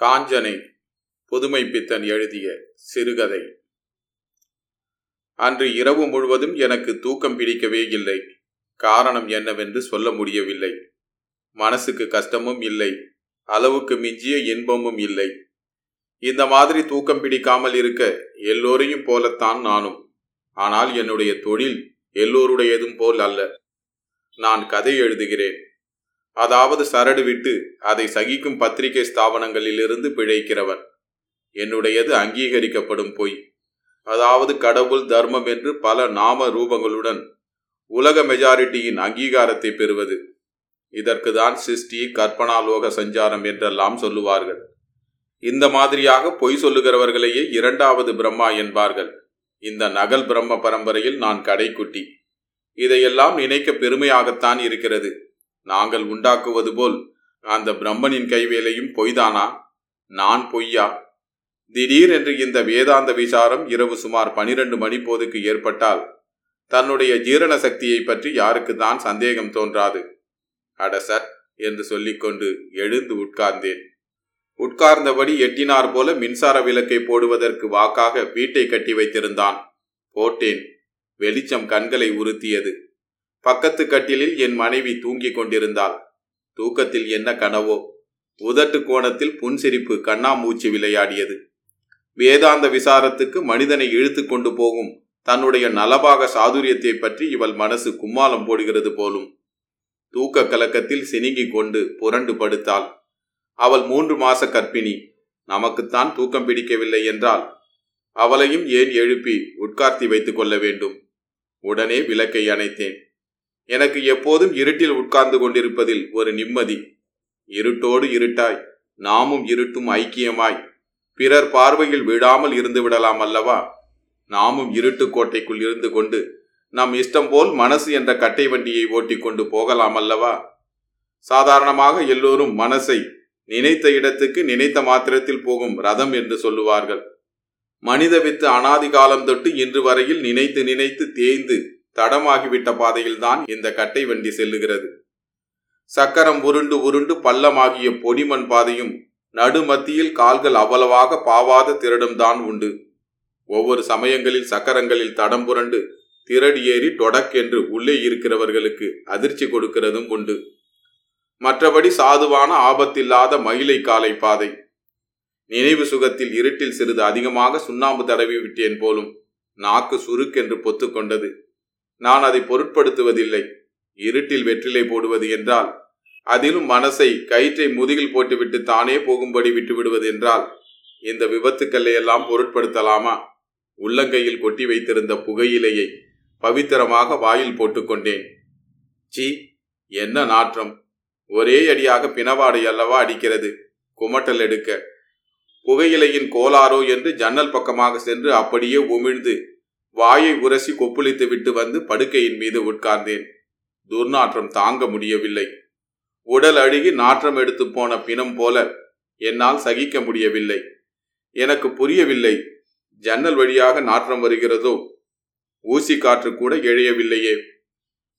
காஞ்சனை புதுமை பித்தன் எழுதிய சிறுகதை. அன்று இரவு முழுவதும் எனக்கு தூக்கம் பிடிக்கவே இல்லை. காரணம் என்னவென்று சொல்ல முடியவில்லை. மனசுக்கு கஷ்டமும் இல்லை. அளவுக்கு மிஞ்சிய இன்பமும் இல்லை. இந்த மாதிரி தூக்கம் பிடிக்காமல் இருக்க எல்லோரையும் போலத்தான் நானும். ஆனால் என்னுடைய தொழில் எல்லோருடையதும் போல் அல்ல. நான் கதை எழுதுகிறேன். அதாவது சரடு விட்டு அதை சகிக்கும் பத்திரிகை ஸ்தாபனங்களிலிருந்து பிழைக்கிறவன். என்னுடையது அங்கீகரிக்கப்படும் பொய். அதாவது கடவுள் தர்மம் என்று பல நாம ரூபங்களுடன் உலக மெஜாரிட்டியின் அங்கீகாரத்தை பெறுவது. இதற்கு தான் சிருஷ்டி கற்பனாலோக சஞ்சாரம் என்றெல்லாம் சொல்லுவார்கள். இந்த மாதிரியாக பொய் சொல்லுகிறவர்களையே இரண்டாவது பிரம்மா என்பார்கள். இந்த நகல் பிரம்ம பரம்பரையில் நான் கடைக்குட்டி. இதையெல்லாம் நினைக்க பெருமையாகத்தான் இருக்கிறது. நாங்கள் உண்டாக்குவது போல் அந்த பிரம்மனின் கைவேலையும் பொய்தானா? நான் பொய்யா? திடீரென்று இந்த வேதாந்த விசாரம் இரவு சுமார் பனிரெண்டு மணி போதுக்கு ஏற்பட்டால் தன்னுடைய ஜீரண சக்தியை பற்றி யாருக்கு தான் சந்தேகம் தோன்றாது. அட சார் என்று சொல்லிக்கொண்டு எழுந்து உட்கார்ந்தேன். உட்கார்ந்தபடி எட்டினார் போல மின்சார விளக்கை போடுவதற்கு வாக்காக வீட்டை கட்டி வைத்திருந்தான். போட்டேன். வெளிச்சம் கண்களை உறுத்தியது. பக்கத்து கட்டிலில் என் மனைவி தூங்கிக் கொண்டிருந்தாள். தூக்கத்தில் என்ன கனவோ? உதட்டு கோணத்தில் புன்சிரிப்பு கண்ணாமூச்சி விளையாடியது. வேதாந்த விசாரத்துக்கு மனிதனை இழுத்து கொண்டு போகும் தன்னுடைய நலபாக சாதுரியத்தை பற்றி இவள் மனசு கும்மாலம் போடுகிறது போலும். தூக்க கலக்கத்தில் சினுங்கிக் கொண்டு புரண்டு படுத்தாள். அவள் மூன்று மாச கற்பிணி நமக்குத்தான் தூக்கம் பிடிக்கவில்லை என்றால் அவளையும் ஏன் எழுப்பி உட்கார்த்தி வைத்துக் கொள்ள வேண்டும்? உடனே விளக்கை அணைத்தேன். எனக்கு எப்போதும் இருட்டில் உட்கார்ந்து கொண்டிருப்பதில் ஒரு நிம்மதி. இருட்டோடு இருட்டாய் நாமும் இருட்டும் ஐக்கியமாய் பிறர் பார்வையில் விழாமல் இருந்து விடலாம் அல்லவா? நாமும் இருட்டு கோட்டைக்குள் இருந்து கொண்டு நம் இஷ்டம் போல் மனசு என்ற கட்டை வண்டியை ஓட்டிக்கொண்டு போகலாம் அல்லவா? சாதாரணமாக எல்லோரும் மனசை நினைத்த இடத்துக்கு நினைத்த மாத்திரத்தில் போகும் ரதம் என்று சொல்லுவார்கள். மனித வித்து அனாதி காலம் தொட்டு இன்று வரையில் நினைத்து நினைத்து தேய்ந்து தடமாகிவிட்ட பாதையில்தான் இந்த கட்டை வண்டி செல்லுகிறது. சக்கரம் உருண்டு உருண்டு பள்ளமாகிய பொடிமண் பாதையும் நடுமத்தியில் கால்கள் அவ்வளவாக பாவாத திரடும் உண்டு. ஒவ்வொரு சமயங்களில் சக்கரங்களில் தடம் புரண்டு திரடி ஏறி தொடக்கென்று உள்ளே இருக்கிறவர்களுக்கு அதிர்ச்சி கொடுக்கிறதும் உண்டு. மற்றபடி சாதுவான ஆபத்தில்லாத மயிலை காலை பாதை. நினைவு சுகத்தில் இருட்டில் சிறிது அதிகமாக சுண்ணாம்பு தடவி விட்டேன் போலும் நாக்கு சுருக்கென்று பொத்துக்கொண்டது. நான் அதை பொருட்படுத்துவதில்லை. இருட்டில் வெற்றிலை போடுவது என்றால் அதிலும் மனசை கயிற்றை முதுகில் போட்டுவிட்டு தானே போகும்படி விட்டுவிடுவது என்றால் இந்த விபத்துக்களை எல்லாம் பொருட்படுத்தலாமா? உள்ளங்கையில் கொட்டி வைத்திருந்த புகையிலையை பவித்திரமாக வாயில் போட்டுக்கொண்டேன் சி என்ன நாற்றம்? ஒரே அடியாக பிணவாடை அல்லவா அடிக்கிறது? குமட்டல் எடுக்க. புகையிலையின் கோளாறோ என்று ஜன்னல் பக்கமாக சென்று அப்படியே உமிழ்ந்து வாயை உரசி கொப்புளித்து விட்டு வந்து படுக்கையின் மீது உட்கார்ந்தேன். துர்நாற்றம் தாங்க முடியவில்லை. உடல் அழுகி நாற்றம் எடுத்து போன பிணம் போல என்னால் சகிக்க முடியவில்லை. எனக்கு புரியவில்லை ஜன்னல் வழியாக நாற்றம் வருகிறதோ? ஊசி காற்று கூட எழையவில்லையே.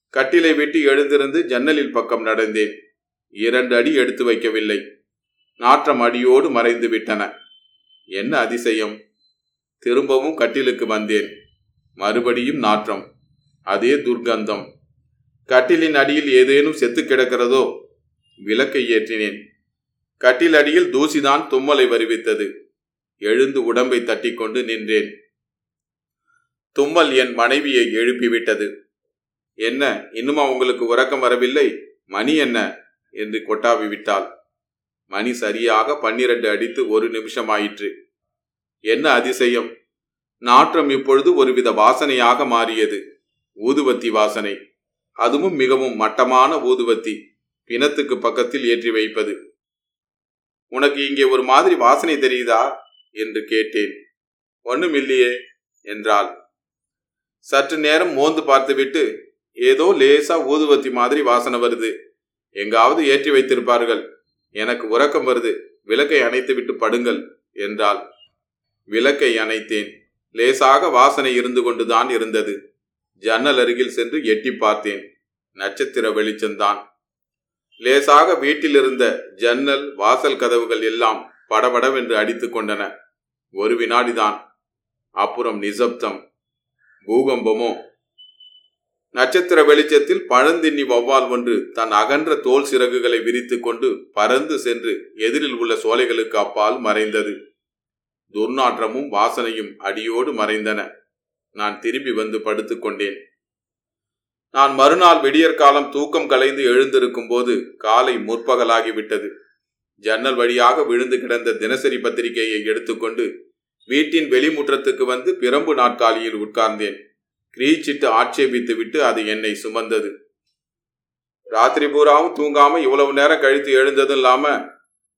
கட்டிலை விட்டு எழுந்திருந்து ஜன்னலில் பக்கம் நடந்தேன். இரண்டு அடி எடுத்து வைக்கவில்லை. நாற்றம் அடியோடு மறைந்து விட்டன. என்ன அதிசயம்? திரும்பவும் கட்டிலுக்கு வந்தேன். மறுபடியும் நாற்றம். அதே துர்க்கந்தம். கட்டிலின் அடியில் ஏதேனும் செத்து கிடக்கிறதோ? விளக்கை ஏற்றினேன். கட்டில் அடியில் தூசிதான் தும்மலை வருவித்தது. எழுந்து உடம்பை தட்டிக்கொண்டு நின்றேன். தும்மல் என் மனைவியை எழுப்பிவிட்டது. என்ன இன்னுமா உங்களுக்கு உறக்கம் வரவில்லை? மணி என்ன? என்று கொட்டாவி விட்டாள். மணி சரியாக பன்னிரண்டு அடித்து ஒரு நிமிஷம் ஆயிற்று என்ன அதிசயம்? நாற்றம் இப்பொழுது ஒருவித வாசனையாக மாறியது. ஊதுவத்தி வாசனை. அதுவும் மிகவும் மட்டமான ஊதுவத்தி. பிணத்துக்கு பக்கத்தில் ஏற்றி வைப்பது. உனக்கு இங்கே ஒரு மாதிரி வாசனை தெரியுதா? என்று கேட்டேன். ஒன்றும் இல்லையே என்றாள். சற்று நேரம் மோந்து பார்த்துவிட்டு ஏதோ லேசா ஊதுவத்தி மாதிரி வாசனை வருது. எங்காவது ஏற்றி வைத்திருப்பார்கள். எனக்கு உறக்கம் வருது. விளக்கை அணைத்து விட்டு படுங்கள் என்றாள். விளக்கை அணைத்தேன். லேசாக வாசனை இருந்து கொண்டுதான் இருந்தது. ஜன்னல் அருகில் சென்று எட்டி பார்த்தேன். நட்சத்திர வெளிச்சம்தான் லேசாக வீட்டில் இருந்த ஜன்னல் வாசல் கதவுகள் எல்லாம் படபடவென்று அடித்து கொண்டன. ஒரு வினாடிதான். அப்புறம் நிசப்தம். பூகம்பமோ? நட்சத்திர வெளிச்சத்தில் பழந்தின்னி வௌவால் ஒன்று தன் அகன்ற தோல் சிறகுகளை விரித்துக்கொண்டு பறந்து சென்று எதிரில் உள்ள சோலைகளுக்கு அப்பால் மறைந்தது. துர்நாற்றமும் வாசனையும் அடியோடு மறைந்தன. நான் திரும்பி வந்து படுத்துக்கொண்டேன் நான் மறுநாள் விடியற்காலம் தூக்கம் கலைந்து எழுந்திருக்கும் போது காலை முற்பகலாகிவிட்டது ஜன்னல் வழியாக விழுந்து கிடந்த தினசரி பத்திரிகையை எடுத்துக்கொண்டு வீட்டின் வெளிமுற்றத்துக்கு வந்து பிரம்பு நாற்காலியில் உட்கார்ந்தேன். கிரீச்சிட்டு ஆட்சேபித்து விட்டு அது என்னை சுமந்தது. ராத்திரி பூராவும் தூங்காம இவ்வளவு நேரம் கழித்து எழுந்ததும் இல்லாம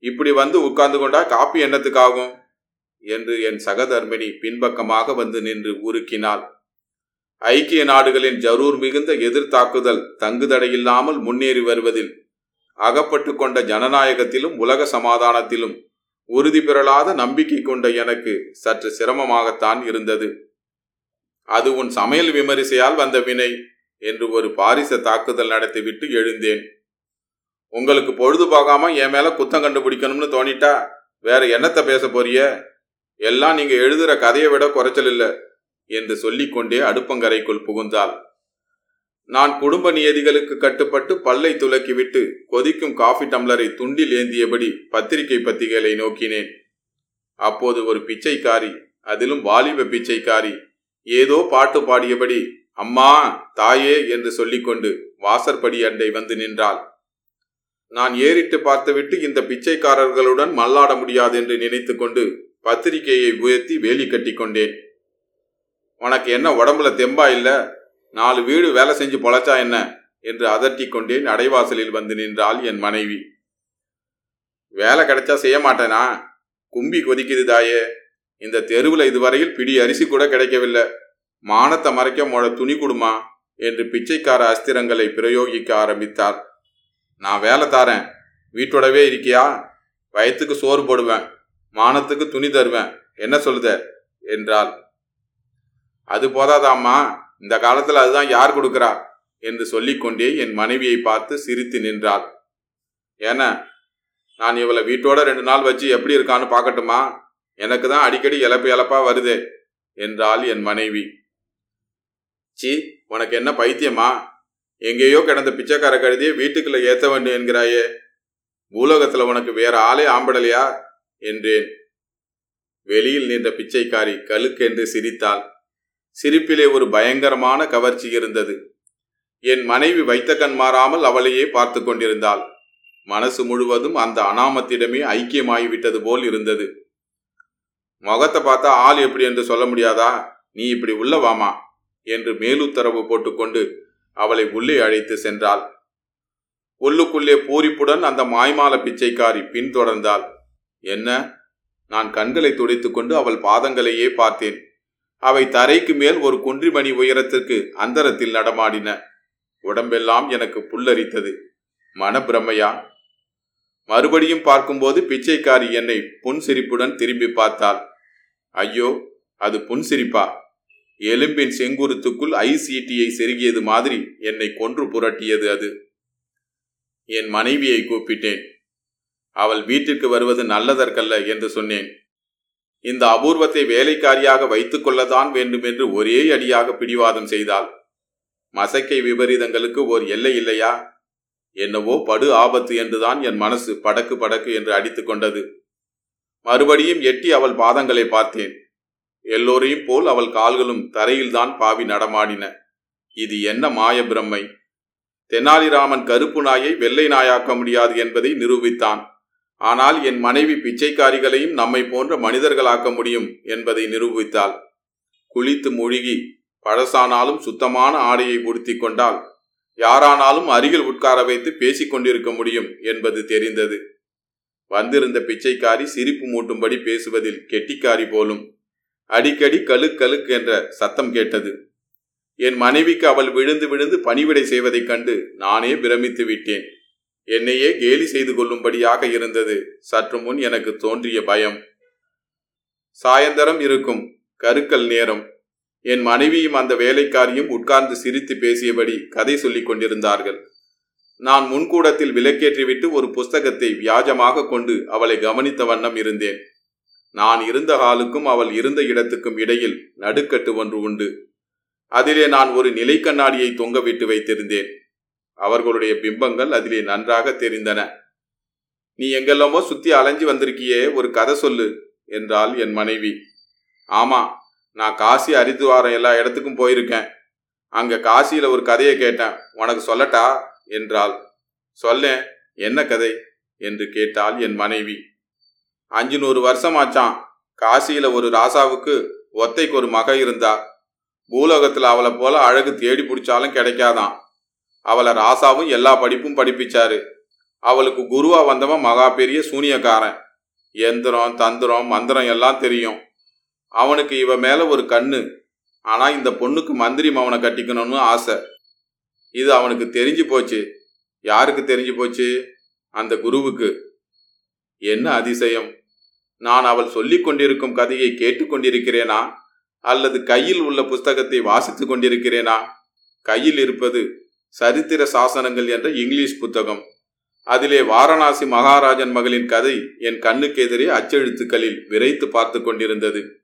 இப்படி வந்து உட்கார்ந்து கொண்டா காப்பி என்னத்துக்காகும்? என்று என் சகதர்மினி பின்பக்கமாக வந்து நின்று உருக்கினாள். ஐக்கிய நாடுகளின் ஜரூர் மிகுந்த எதிர்த்தாக்குதல் தங்குதடையில்லாமல் முன்னேறி வருவதில் அகப்பட்டு கொண்ட ஜனநாயகத்திலும் உலக சமாதானத்திலும் உறுதி பெறலாத நம்பிக்கை கொண்ட எனக்கு சற்று சிரமமாகத்தான் இருந்தது. அது உன் சமையல் விமரிசையால் வந்த வினை என்று ஒரு பாரிச தாக்குதல் நடத்திவிட்டு எழுந்தேன். உங்களுக்கு பொழுது போகாம என் மேல குத்தம் கண்டுபிடிக்கணும்னு தோணிட்டா வேற என்னத்தை பேச போறிய? எல்லாம் நீங்க எழுதுற கதையை விட குறைச்சல் இல்லை என்று சொல்லிக்கொண்டே அடுப்பங்கரைக்குள் புகுந்தாள். நான் குடும்ப நியதிகளுக்கு கட்டுப்பட்டு பல்லை துலக்கிவிட்டு கொதிக்கும் காஃபி டம்ளரை துண்டில் ஏந்தியபடி பத்திரிகை பத்திகளை நோக்கினேன். அப்போது ஒரு பிச்சைக்காரி அதிலும் வாலிப பிச்சைக்காரி ஏதோ பாட்டு பாடியபடி அம்மா தாயே என்று சொல்லிக்கொண்டு வாசற்படி அண்டை வந்து நின்றாள். நான் ஏறிட்டு பார்த்துவிட்டு இந்த பிச்சைக்காரர்களுடன் மல்லாட முடியாது என்று நினைத்து கொண்டு பத்திரிகையை உயர்த்தி வேலி கட்டி கொண்டேன் உனக்கு என்ன உடம்புல தெம்பா இல்லை? நாலு வீடு வேலை செஞ்சு பொழைச்சா என்ன? என்று அதட்டி கொண்டேன். அடைவாசலில் வந்து நின்றாள் என் மனைவி. வேலை கிடைச்சா செய்ய மாட்டேனா? கும்பி கொதிக்குது தாயே. இந்த தெருவில் இதுவரையில் பிடி அரிசி கூட கிடைக்கவில்லை. மானத்தை மறைக்க மொழ துணி கொடுமா? என்று பிச்சைக்கார அஸ்திரங்களை பிரயோகிக்க ஆரம்பித்தார். நான் வேலை தாரேன். வீட்டோடவே இருக்கியா? வயத்துக்கு சோறு போடுவேன். மானத்துக்கு துணி தருவேன். என்ன சொல்லுத? என்றாள். அது போதாதாம்மா இந்த காலத்தில் அதுதான் யார் கொடுக்கிறா? என்று சொல்லிக்கொண்டே என் மனைவியை பார்த்து சிரித்து நின்றாள். ஏன நான் இவளை வீட்டோட ரெண்டு நாள் வச்சு எப்படி இருக்கான்னு பார்க்கட்டுமா? எனக்கு தான் அடிக்கடி இழப்பு இழப்பா வருதே என்றாள் என் மனைவி. சி உனக்கு என்ன பைத்தியமா? எங்கேயோ கிடந்த பிச்சைக்கார கழுதியை வீட்டுக்குள்ள ஏற்ற வேண்டும் என்கிறாயே. பூலோகத்தில் உனக்கு வேற ஆளே ஆம்படலையா? என்றேன் வெளியில் நின்ற பிச்சைக்காரி கழுக்கென்று சிரித்தாள். சிரிப்பிலே ஒரு பயங்கரமான கவர்ச்சி இருந்தது. என் மனைவி வைத்த கண் மாறாமல் அவளையே பார்த்து கொண்டிருந்தாள். மனசு முழுவதும் அந்த அனாமத்திடமே ஐக்கியமாகிவிட்டது போல் இருந்தது. முகத்தை பார்த்தா ஆள் எப்படி என்று சொல்ல முடியாதா? நீ இப்படி உள்ள வாமா? என்று மேலுத்தரவு போட்டுக்கொண்டு அவளை உள்ளே அழைத்து சென்றாள். உள்ளுக்குள்ளே பூரிப்புடன் அந்த மாய்மால பிச்சைக்காரி பின்தொடர்ந்தாள். என்ன? நான் கண்களை துடைத்துக்கொண்டு அவள் பாதங்களையே பார்த்தேன். அவை தரைக்கு மேல் ஒரு குன்றிமணி உயரத்திற்கு அந்தரத்தில் நடமாடின. உடம்பெல்லாம் எனக்கு புல்லரித்தது. மனப்பிரமையா? மறுபடியும் பார்க்கும்போது பிச்சைக்காரி என்னை புன்சிரிப்புடன் திரும்பி பார்த்தாள். ஐயோ அது புன்சிரிப்பா? எலும்பின் செங்குருத்துக்குள் ஐசிடியை செருகியது மாதிரி என்னை கொன்று புரட்டியது அது. என் மனைவியை கூப்பிட்டேன். அவள் வீட்டிற்கு வருவது நல்லதற்கல்ல என்று சொன்னேன். இந்த அபூர்வத்தை வேலைக்காரியாக வைத்துக் கொள்ளத்தான் வேண்டும் என்று ஒரே அடியாக பிடிவாதம் செய்தாள். மசக்கை விபரீதங்களுக்கு ஓர் எல்லை இல்லையா? என்னவோ படு ஆபத்து என்றுதான் என் மனசு படக்கு படக்கு என்று அடித்துக் கொண்டது. மறுபடியும் எட்டி அவள் பாதங்களை பார்த்தேன். எல்லோரையும் போல் அவள் கால்களும் தரையில்தான் பாவி நடமாடின. இது என்ன மாய பிரம்மை? தெனாலிராமன் கருப்பு நாயை வெள்ளை நாயாக்க முடியாது என்பதை நிரூபித்தான். ஆனால் என் மனைவி பிச்சைக்காரிகளையும் நம்மை போன்ற மனிதர்களாக்க முடியும் என்பதை நிரூபித்தாள். குளித்து மூழ்கி பழசானாலும் சுத்தமான ஆடையை உடுத்தி கொண்டால் யாரானாலும் அருகில் உட்கார வைத்து பேசிக்கொண்டிருக்க முடியும் என்பது தெரிந்தது. வந்திருந்த பிச்சைக்காரி சிரிப்பு மூட்டும்படி பேசுவதில் கெட்டிக்காரி போலும். அடிக்கடி கழுக் கழுக் என்ற சத்தம் கேட்டது. என் மனைவிக்கு அவள் விழுந்து விழுந்து பணிவிடை செய்வதைக் கண்டு நானே பிரமித்து விட்டேன். என்னையே கேலி செய்து கொள்ளும்படியாக இருந்தது. சற்று முன் எனக்கு தோன்றிய பயம். சாயந்தரம் இருக்கும். கருக்கல் நேரம். என் மனைவியும் அந்த வேலைக்காரியும் உட்கார்ந்து சிரித்து பேசியபடி கதை சொல்லிக் கொண்டிருந்தார்கள். நான் முன்கூடத்தில் விலக்கேற்றிவிட்டு ஒரு புஸ்தகத்தை வியாஜமாக கொண்டு அவளை கவனித்த வண்ணம் இருந்தேன். நான் இருந்த ஹாலுக்கும் அவள் இருந்த இடத்துக்கும் இடையில் நடுக்கட்டு ஒன்று உண்டு. அதிலே நான் ஒரு நிலை கண்ணாடியை தொங்கவிட்டு வைத்திருந்தேன். அவர்களுடைய பிம்பங்கள் அதிலே நன்றாக தெரிந்தன. நீ எங்கெல்லாமோ சுத்தி அலைஞ்சு வந்திருக்கியே ஒரு கதை சொல்லு என்றாள் என் மனைவி. ஆமா நான் காசி ஹரித்துவாரம் எல்லா இடத்துக்கும் போயிருக்கேன். அங்க காசியில ஒரு கதையை கேட்டேன். உனக்கு சொல்லட்டா? என்றாள். சொல்லேன். என்ன கதை? என்று கேட்டாள் என் மனைவி. அஞ்சு நூறு வருஷமாச்சான் காசியில ஒரு ராசாவுக்கு ஒத்தைக்கு ஒரு மக இருந்தா. பூலோகத்துல அவளை போல அழகு தேடி பிடிச்சாலும் கிடைக்காதான் அவளை ராசாவும் எல்லா படிப்பும் படிப்பிச்சாரு. அவளுக்கு குருவா வந்தவன் மகா பெரிய சூனியக்காரன். எந்திரம் தந்திரம் மந்திரம் எல்லாம் தெரியும். அவனுக்கு இவ மேல ஒரு கண்ணு. ஆனா இந்த பொண்ணுக்கு மந்திரி மவனை கட்டிக்கணும்னு ஆசை. இது அவனுக்கு தெரிஞ்சு போச்சு. யாருக்கு தெரிஞ்சு போச்சு? அந்த குருவுக்கு. என்ன அதிசயம்? நான் அவள் சொல்லிக் கொண்டிருக்கும் கதையை கேட்டுக்கொண்டிருக்கிறேனா அல்லது கையில் உள்ள புஸ்தகத்தை வாசித்துக் கொண்டிருக்கிறேனா? கையில் இருப்பது சரித்திர சாசனங்கள் என்ற இங்கிலீஷ் புத்தகம். அதிலே வாரணாசி மகாராஜன் மகளின் கதை என் கண்ணுக்கு எதிரே அச்செழுத்துக்களில் விரைத்து பார்த்து கொண்டிருந்தது.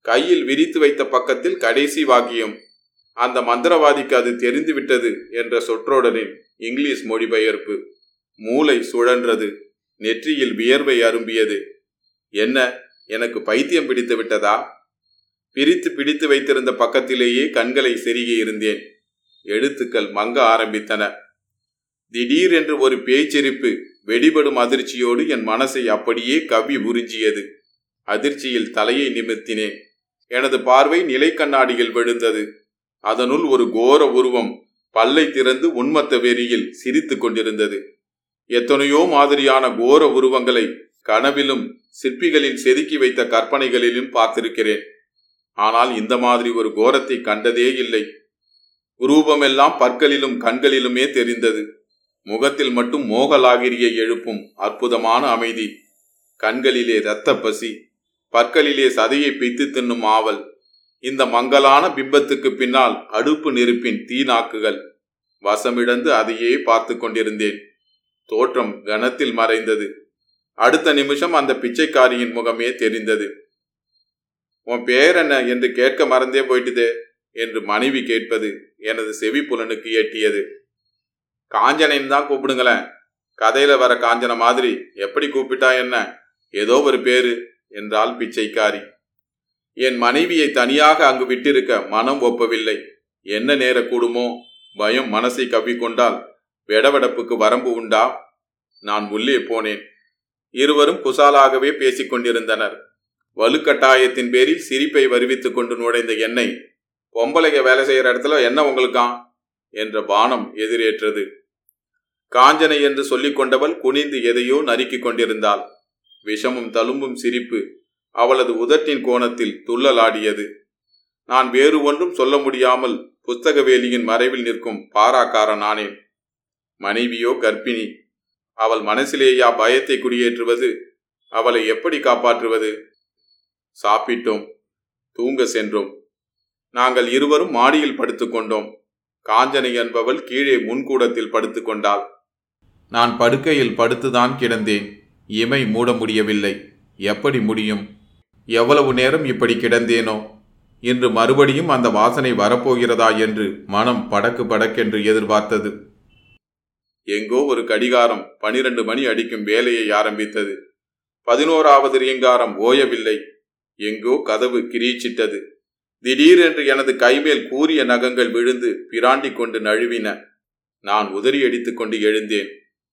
கையில் விரித்து வைத்த பக்கத்தில் கடைசி வாக்கியம் அந்த மந்திரவாதிக்கு அது தெரிந்துவிட்டது என்ற சொற்றோடனின் இங்கிலீஷ் மொழிபெயர்ப்பு. மூளை சுழன்றது நெற்றியில் வியர்வை அரும்பியது. என்ன எனக்கு பைத்தியம் பிடித்து விட்டதா? பிரித்து பிடித்து வைத்திருந்த பக்கத்திலேயே கண்களை செருகி இருந்தேன். எழுத்துக்கள் மங்க ஆரம்பித்தன. திடீரென்று ஒரு பேச்சிரிப்பு வெடிபடும் அதிர்ச்சியோடு என் மனசை அப்படியே கவி உறிஞ்சியது அதிர்ச்சியில் தலையை நிமிர்த்தினேன். எனது பார்வை நிலை கண்ணாடியில் விழுந்தது. அதனுள் ஒரு கோர உருவம் பல்லை திறந்து உண்மத்த வெறியில் சிரித்துக் கொண்டிருந்தது. எத்தனையோ மாதிரியான கோர உருவங்களை கனவிலும் சிற்பிகளின் செதுக்கி வைத்த கற்பனைகளிலும் பார்த்திருக்கிறேன். ஆனால் இந்த மாதிரி ஒரு கோரத்தை கண்டதே இல்லை. ரூபமெல்லாம் பற்களிலும் கண்களிலுமே தெரிந்தது. முகத்தில் மட்டும் மோகலாகிரியை எழுப்பும் அற்புதமான அமைதி. கண்களிலே இரத்த பசி பற்களிலே சதையை பித்து தின்னும் ஆவல் இந்த மங்கலான பிம்பத்துக்கு பின்னால் அடுப்பு நெருப்பின் தீநாக்குகள். வசமிழந்து அதையே பார்த்து கொண்டிருந்தேன். தோற்றம் கனத்தில் மறைந்தது. அடுத்த நிமிஷம் அந்த பிச்சைக்காரியின் முகமே தெரிந்தது. உன் பேர் என்ன? என்று கேட்க மறந்தே போயிட்டுதே. என்று மனைவி கேட்பது எனது செவி புலனுக்கு எட்டியது. காஞ்சனைன்னு தான் கூப்பிடுங்களேன். கதையில வர காஞ்சன மாதிரி எப்படி கூப்பிட்டா என்ன? ஏதோ ஒரு பேரு என்றாள் பிச்சைக்காரி. என் மனைவியை தனியாக அங்கு விட்டிருக்க மனம் ஒப்பவில்லை. என்ன நேரக்கூடுமோ பயம் மனசை கவ்விக்கொண்டால் வெடவெடப்புக்கு வரம்பு உண்டா? நான் உள்ளே போனேன். இருவரும் குசாலாகவே பேசிக்கொண்டிருந்தனர். வலுக்கட்டாயத்தின் பேரில் சிரிப்பை வருவித்துக் கொண்டு நுழைந்த என்னை பொம்பளைங்க வேலை செய்யற இடத்துல என்ன உங்களுக்காம் என்ற பானம் எதிரேற்றது. காஞ்சனை என்று சொல்லிக் கொண்டவள் குனிந்து எதையோ நறுக்கிக் கொண்டிருந்தாள். விஷமும் தழும்பும் சிரிப்பு அவளது உதட்டின் கோணத்தில் துள்ளலாடியது. நான் வேறு ஒன்றும் சொல்ல முடியாமல் புஸ்தக வேலியின் மறைவில் நிற்கும் பாராக்காரன் ஆனேன். மனைவியோ கர்ப்பிணி அவள் மனசிலேயா பயத்தை குடியேற்றுவது அவளை எப்படி காப்பாற்றுவது? சாப்பிட்டோம் தூங்க சென்றோம். நாங்கள் இருவரும் மாடியில் படுத்துக்கொண்டோம். காஞ்சனை என்பவள் கீழே முன்கூடத்தில் படுத்துக்கொண்டாள். நான் படுக்கையில் படுத்துதான் கிடந்தேன். இமை மூட முடியவில்லை. எப்படி முடியும்? எவ்வளவு நேரம் இப்படி கிடந்தேனோ? இன்று மறுபடியும் அந்த வாசனை வரப்போகிறதா என்று மனம் படக்கு படக்கென்று எதிர்பார்த்தது. எங்கோ ஒரு கடிகாரம் பனிரெண்டு மணி அடிக்கும் வேலையை ஆரம்பித்தது. பதினோராவது ரியங்காரம் ஓயவில்லை. எங்கோ கதவு கிரீச்சிட்டது. திடீரென்று எனது கைமேல் கூறிய நகங்கள் விழுந்து பிராண்டி கொண்டு நழுவின. நான் உதறி அடித்துக் கொண்டு எழுந்தேன்.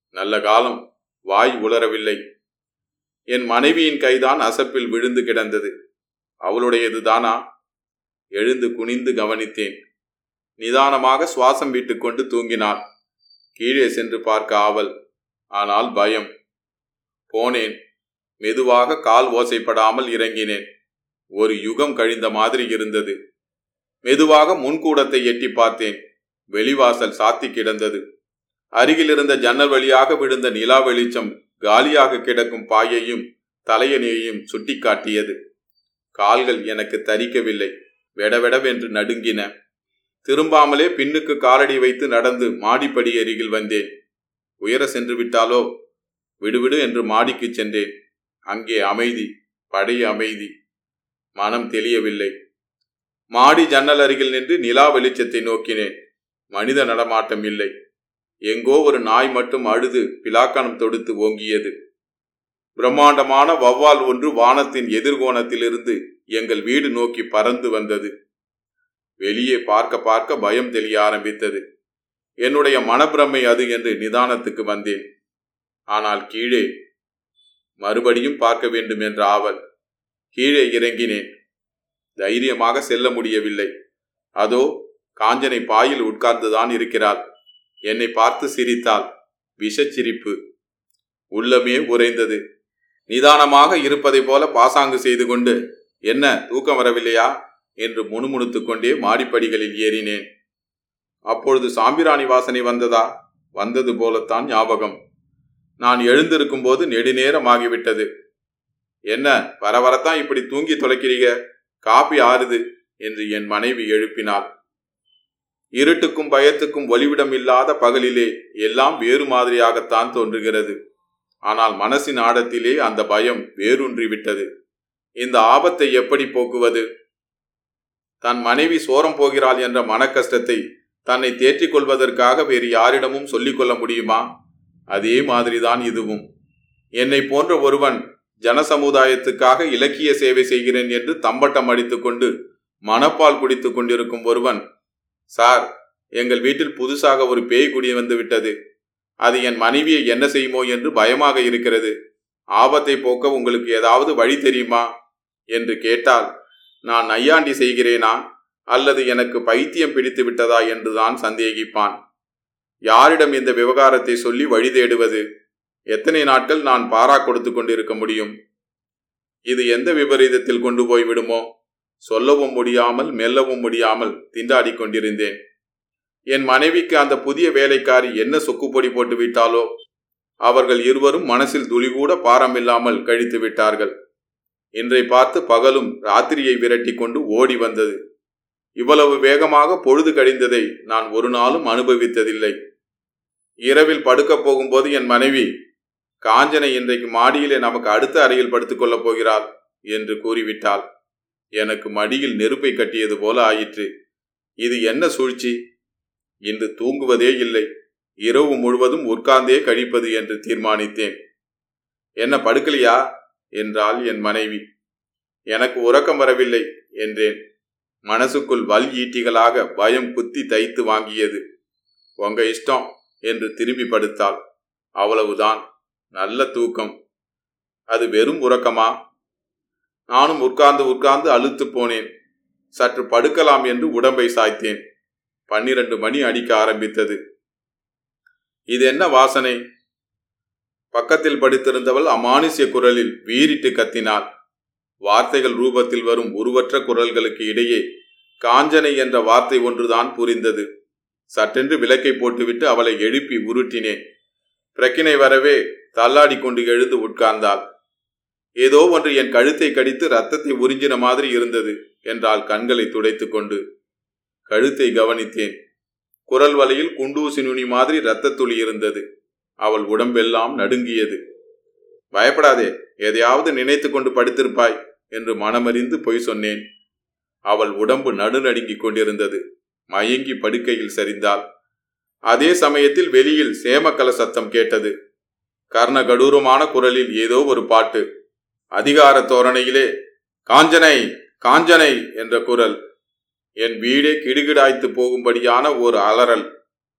நல்ல காலம் வாய் உளரவில்லை என் மனைவியின் கைதான் அசப்பில் விழுந்து கிடந்தது. அவளுடையது தானா? எழுந்து குனிந்து கவனித்தேன். நிதானமாக சுவாசம் விட்டுக்கொண்டு தூங்கினாள். கீழே சென்று பார்க்க ஆவல் ஆனால் பயம். போனேன். மெதுவாக கால் ஓசைப்படாமல் இறங்கினேன். ஒரு யுகம் கழிந்த மாதிரி இருந்தது. மெதுவாக முன்கூடத்தை எட்டி பார்த்தேன். வெளிவாசல் சாத்தி கிடந்தது. அருகில் இருந்த ஜன்னல் வழியாக விழுந்த நிலா வெளிச்சம் காலியாக கிடக்கும் பாயையும் தலையணையையும் சுட்டிக்காட்டியது. கால்கள் எனக்கு தரிக்கவில்லை. வெடவெடவென்று நடுங்கின. திரும்பாமலே பின்னுக்கு காலடி வைத்து நடந்து மாடிப்படி அருகில் வந்தேன். உயர சென்று விட்டாலோ? விடுவிடு என்று மாடிக்கு சென்றேன். அங்கே அமைதி பழைய அமைதி. மனம் தெளியவில்லை. மாடி ஜன்னல் அருகில் நின்று நிலா வெளிச்சத்தை நோக்கினேன். மனித நடமாட்டம் இல்லை. எங்கோ ஒரு நாய் மட்டும் அழுது பிலாக்கணம் தொடுத்து ஓங்கியது. பிரம்மாண்டமான வவ்வால் ஒன்று வானத்தின் எதிர்கோணத்திலிருந்து எங்கள் வீடு நோக்கி பறந்து வந்தது. வெளியே பார்க்க பார்க்க பயம் தெளிய ஆரம்பித்தது. என்னுடைய மனப்பிரமை அது என்று நிதானத்துக்கு வந்தேன். ஆனால் கீழே மறுபடியும் பார்க்க வேண்டும் என்ற ஆவல். கீழே இறங்கினேன். தைரியமாக செல்ல முடியவில்லை. அதோ காஞ்சனை பாயில் உட்கார்ந்துதான் இருக்கிறாள். என்னை பார்த்து சிரித்தாள். விஷச்சிரிப்பு. உள்ளமே உறைந்தது. நிதானமாக இருப்பதைப் போல பாசாங்கு செய்து கொண்டு என்ன தூக்கம் வரவில்லையா? என்று முணுமுணுத்துக் கொண்டே மாடிப்படிகளில் ஏறினேன். அப்பொழுது சாம்பிராணி வாசனை வந்ததா? வந்தது போலத்தான் ஞாபகம். நான் எழுந்திருக்கும் போது நெடுநேரம் ஆகிவிட்டது. என்ன வர வரத்தான் இப்படி தூங்கி தொலைக்கிறீங்க? காப்பி ஆறுது என்று என் மனைவி எழுப்பினாள். இருட்டுக்கும் பயத்துக்கும் ஒளிவிடம் இல்லாத பகலிலே எல்லாம் வேறு மாதிரியாகத்தான் தோன்றுகிறது. ஆனால் மனசின் ஆடத்திலே அந்த பயம் வேரூன்றி விட்டது இந்த ஆபத்தை எப்படி போக்குவது? தன் மனைவி சோரம் போகிறாள் என்ற மனக்கஷ்டத்தை தன்னை தேற்றிக் கொள்வதற்காக வேறு யாரிடமும் சொல்லிக் கொள்ள முடியுமா? அதே மாதிரிதான் இதுவும். என்னை போன்ற ஒருவன் ஜனசமுதாயத்துக்காக இலக்கிய சேவை செய்கிறேன் என்று தம்பட்டம் அடித்துக்கொண்டு மனப்பால் குடித்து கொண்டிருக்கும் ஒருவன் சார் எங்கள் வீட்டில் புதுசாக ஒரு பேய் குடி வந்து விட்டது. அது என் மனைவியை என்ன செய்யுமோ என்று பயமாக இருக்கிறது. ஆபத்தை போக்க உங்களுக்கு ஏதாவது வழி தெரியுமா? என்று கேட்டால் நான் நையாண்டி செய்கிறேனா? அல்லது எனக்கு பைத்தியம் பிடித்து விட்டதா? என்றுதான் சந்தேகிப்பான். யாரிடம் இந்த விவகாரத்தை சொல்லி வழி தேடுவது? எத்தனை நாட்கள் நான் பாரா கொடுத்து கொண்டிருக்க முடியும்? இது எந்த விபரீதத்தில் கொண்டு போய் விடுமோ? சொல்லவும் முடியாமல் மெல்லவும் முடியாமல் திண்டாடி கொண்டிருந்தேன். என் மனைவிக்கு அந்த புதிய வேலைக்காரி என்ன சொக்குப்பொடி போட்டு விட்டாலோ? அவர்கள் இருவரும் மனசில் துளிகூட பாரமில்லாமல் கழித்து விட்டார்கள். இன்றை பார்த்து பகலும் ராத்திரியை விரட்டி கொண்டு ஓடி வந்தது. இவ்வளவு வேகமாக பொழுது கழிந்ததை நான் ஒரு நாளும் அனுபவித்ததில்லை. இரவில் படுக்கப் போகும்போது என் மனைவி காஞ்சனை இன்றைக்கு மாடியிலே நமக்கு அடுத்த அறையில் படுத்துக் கொள்ளப் போகிறாள் என்று கூறிவிட்டாள். எனக்கு மடியில் நெருப்பை கட்டியது போல ஆயிற்று. இது என்ன சூழ்ச்சி? இன்று தூங்குவதே இல்லை. இரவு முழுவதும் உட்கார்ந்தே கழிப்பது என்று தீர்மானித்தேன். என்ன படுக்கலையா? என்றாள் என் மனைவி. எனக்கு உறக்கம் வரவில்லை என்றேன். மனசுக்குள் வல் ஈட்டிகளாக பயம் குத்தி தைத்து வாங்கியது. உங்க இஷ்டம் என்று திரும்பி படுத்தாள். அவ்வளவுதான். நல்ல தூக்கம். அது வெறும் உறக்கமா? நானும் உட்கார்ந்து உட்கார்ந்து அழுத்து போனேன். சற்று படுக்கலாம் என்று உடம்பை சாய்த்தேன். பன்னிரண்டு மணி அடிக்க ஆரம்பித்தது. இது என்ன வாசனை? பக்கத்தில் படுத்திருந்தவள் அமானுஷ்ய குரலில் வீறிட்டு கத்தினாள். வார்த்தைகள் ரூபத்தில் வரும் உருவற்ற குரல்களுக்கு இடையே காஞ்சனை என்ற வார்த்தை ஒன்றுதான் புரிந்தது. சட்டென்று விளக்கை போட்டுவிட்டு அவளை எழுப்பி உருட்டினேன். பிரக்கினை வரவே தள்ளாடி கொண்டு எழுந்து உட்கார்ந்தாள். ஏதோ ஒன்று என் கழுத்தை கடித்து ரத்தத்தை உறிஞ்சின மாதிரி இருந்தது என்றால் கண்களை துடைத்து கொண்டு. கழுத்தை கவனித்தேன். குரல் வலையில் குண்டூசி நுனி மாதிரி ரத்தத்துளி இருந்தது. அவள் உடம்பெல்லாம் நடுங்கியது. பயப்படாதே எதையாவது நினைத்து கொண்டு படுத்திருப்பாய் என்று மனமறிந்து பொய் சொன்னேன். அவள் உடம்பு நடுநடுங்கிக் கொண்டிருந்தது. மயங்கி படுக்கையில் சரிந்தாள். அதே சமயத்தில் வெளியில் சேமக்கல சத்தம் கேட்டது. கர்ண கடூரமான குரலில் ஏதோ ஒரு பாட்டு. அதிகார தோரணையிலே காஞ்சனை காஞ்சனை என்ற குரல். என் வீடே கிடுகிடாய்த்து போகும்படியான ஒரு அலறல்.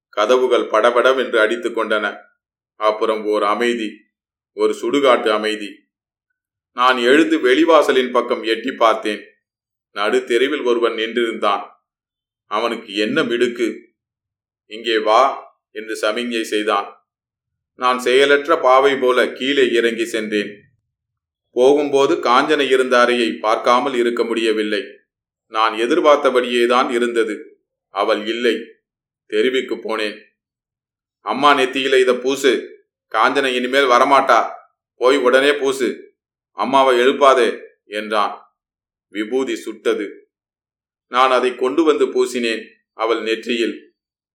கதவுகள் படபடவென்று அடித்து கொண்டன. அப்புறம் ஓர் அமைதி. ஒரு சுடுகாட்டு அமைதி. நான் எழுந்து வெளிவாசலின் பக்கம் எட்டி பார்த்தேன். நடு தெருவில் ஒருவன் நின்றிருந்தான். அவனுக்கு என்ன மிடுக்கு? இங்கே வா என்று சமிஞ்சை செய்தான். நான் செயலற்ற பாவை போல கீழே இறங்கி சென்றேன். போகும்போது காஞ்சனை இருந்த அறையை பார்க்காமல் இருக்க முடியவில்லை. நான் எதிர்பார்த்தபடியேதான் இருந்தது. அவள் இல்லை. தெருவிக்கு போனேன். அம்மா நெத்தியில இத பூசு. காஞ்சனை இனிமேல் வரமாட்டா. போய் உடனே பூசு. அம்மாவை எழுப்பாதே என்றான். விபூதி சுட்டது. நான் அதை கொண்டு வந்து பூசினேன் அவள் நெற்றியில்.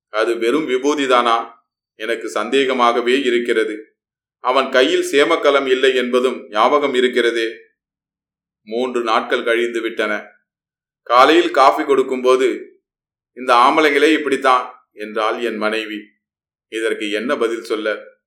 அது வெறும் விபூதிதானா? எனக்கு சந்தேகமாகவே இருக்கிறது. அவன் கையில் சேமக்கலம் இல்லை என்பதும் ஞாபகம் இருக்கிறதே. மூன்று நாட்கள் கழிந்து விட்டன. காலையில் காஃபி கொடுக்கும்போது இந்த ஆம்பளைங்களே இப்படித்தான் என்றாள் என் மனைவி. இதற்கு என்ன பதில் சொல்ல?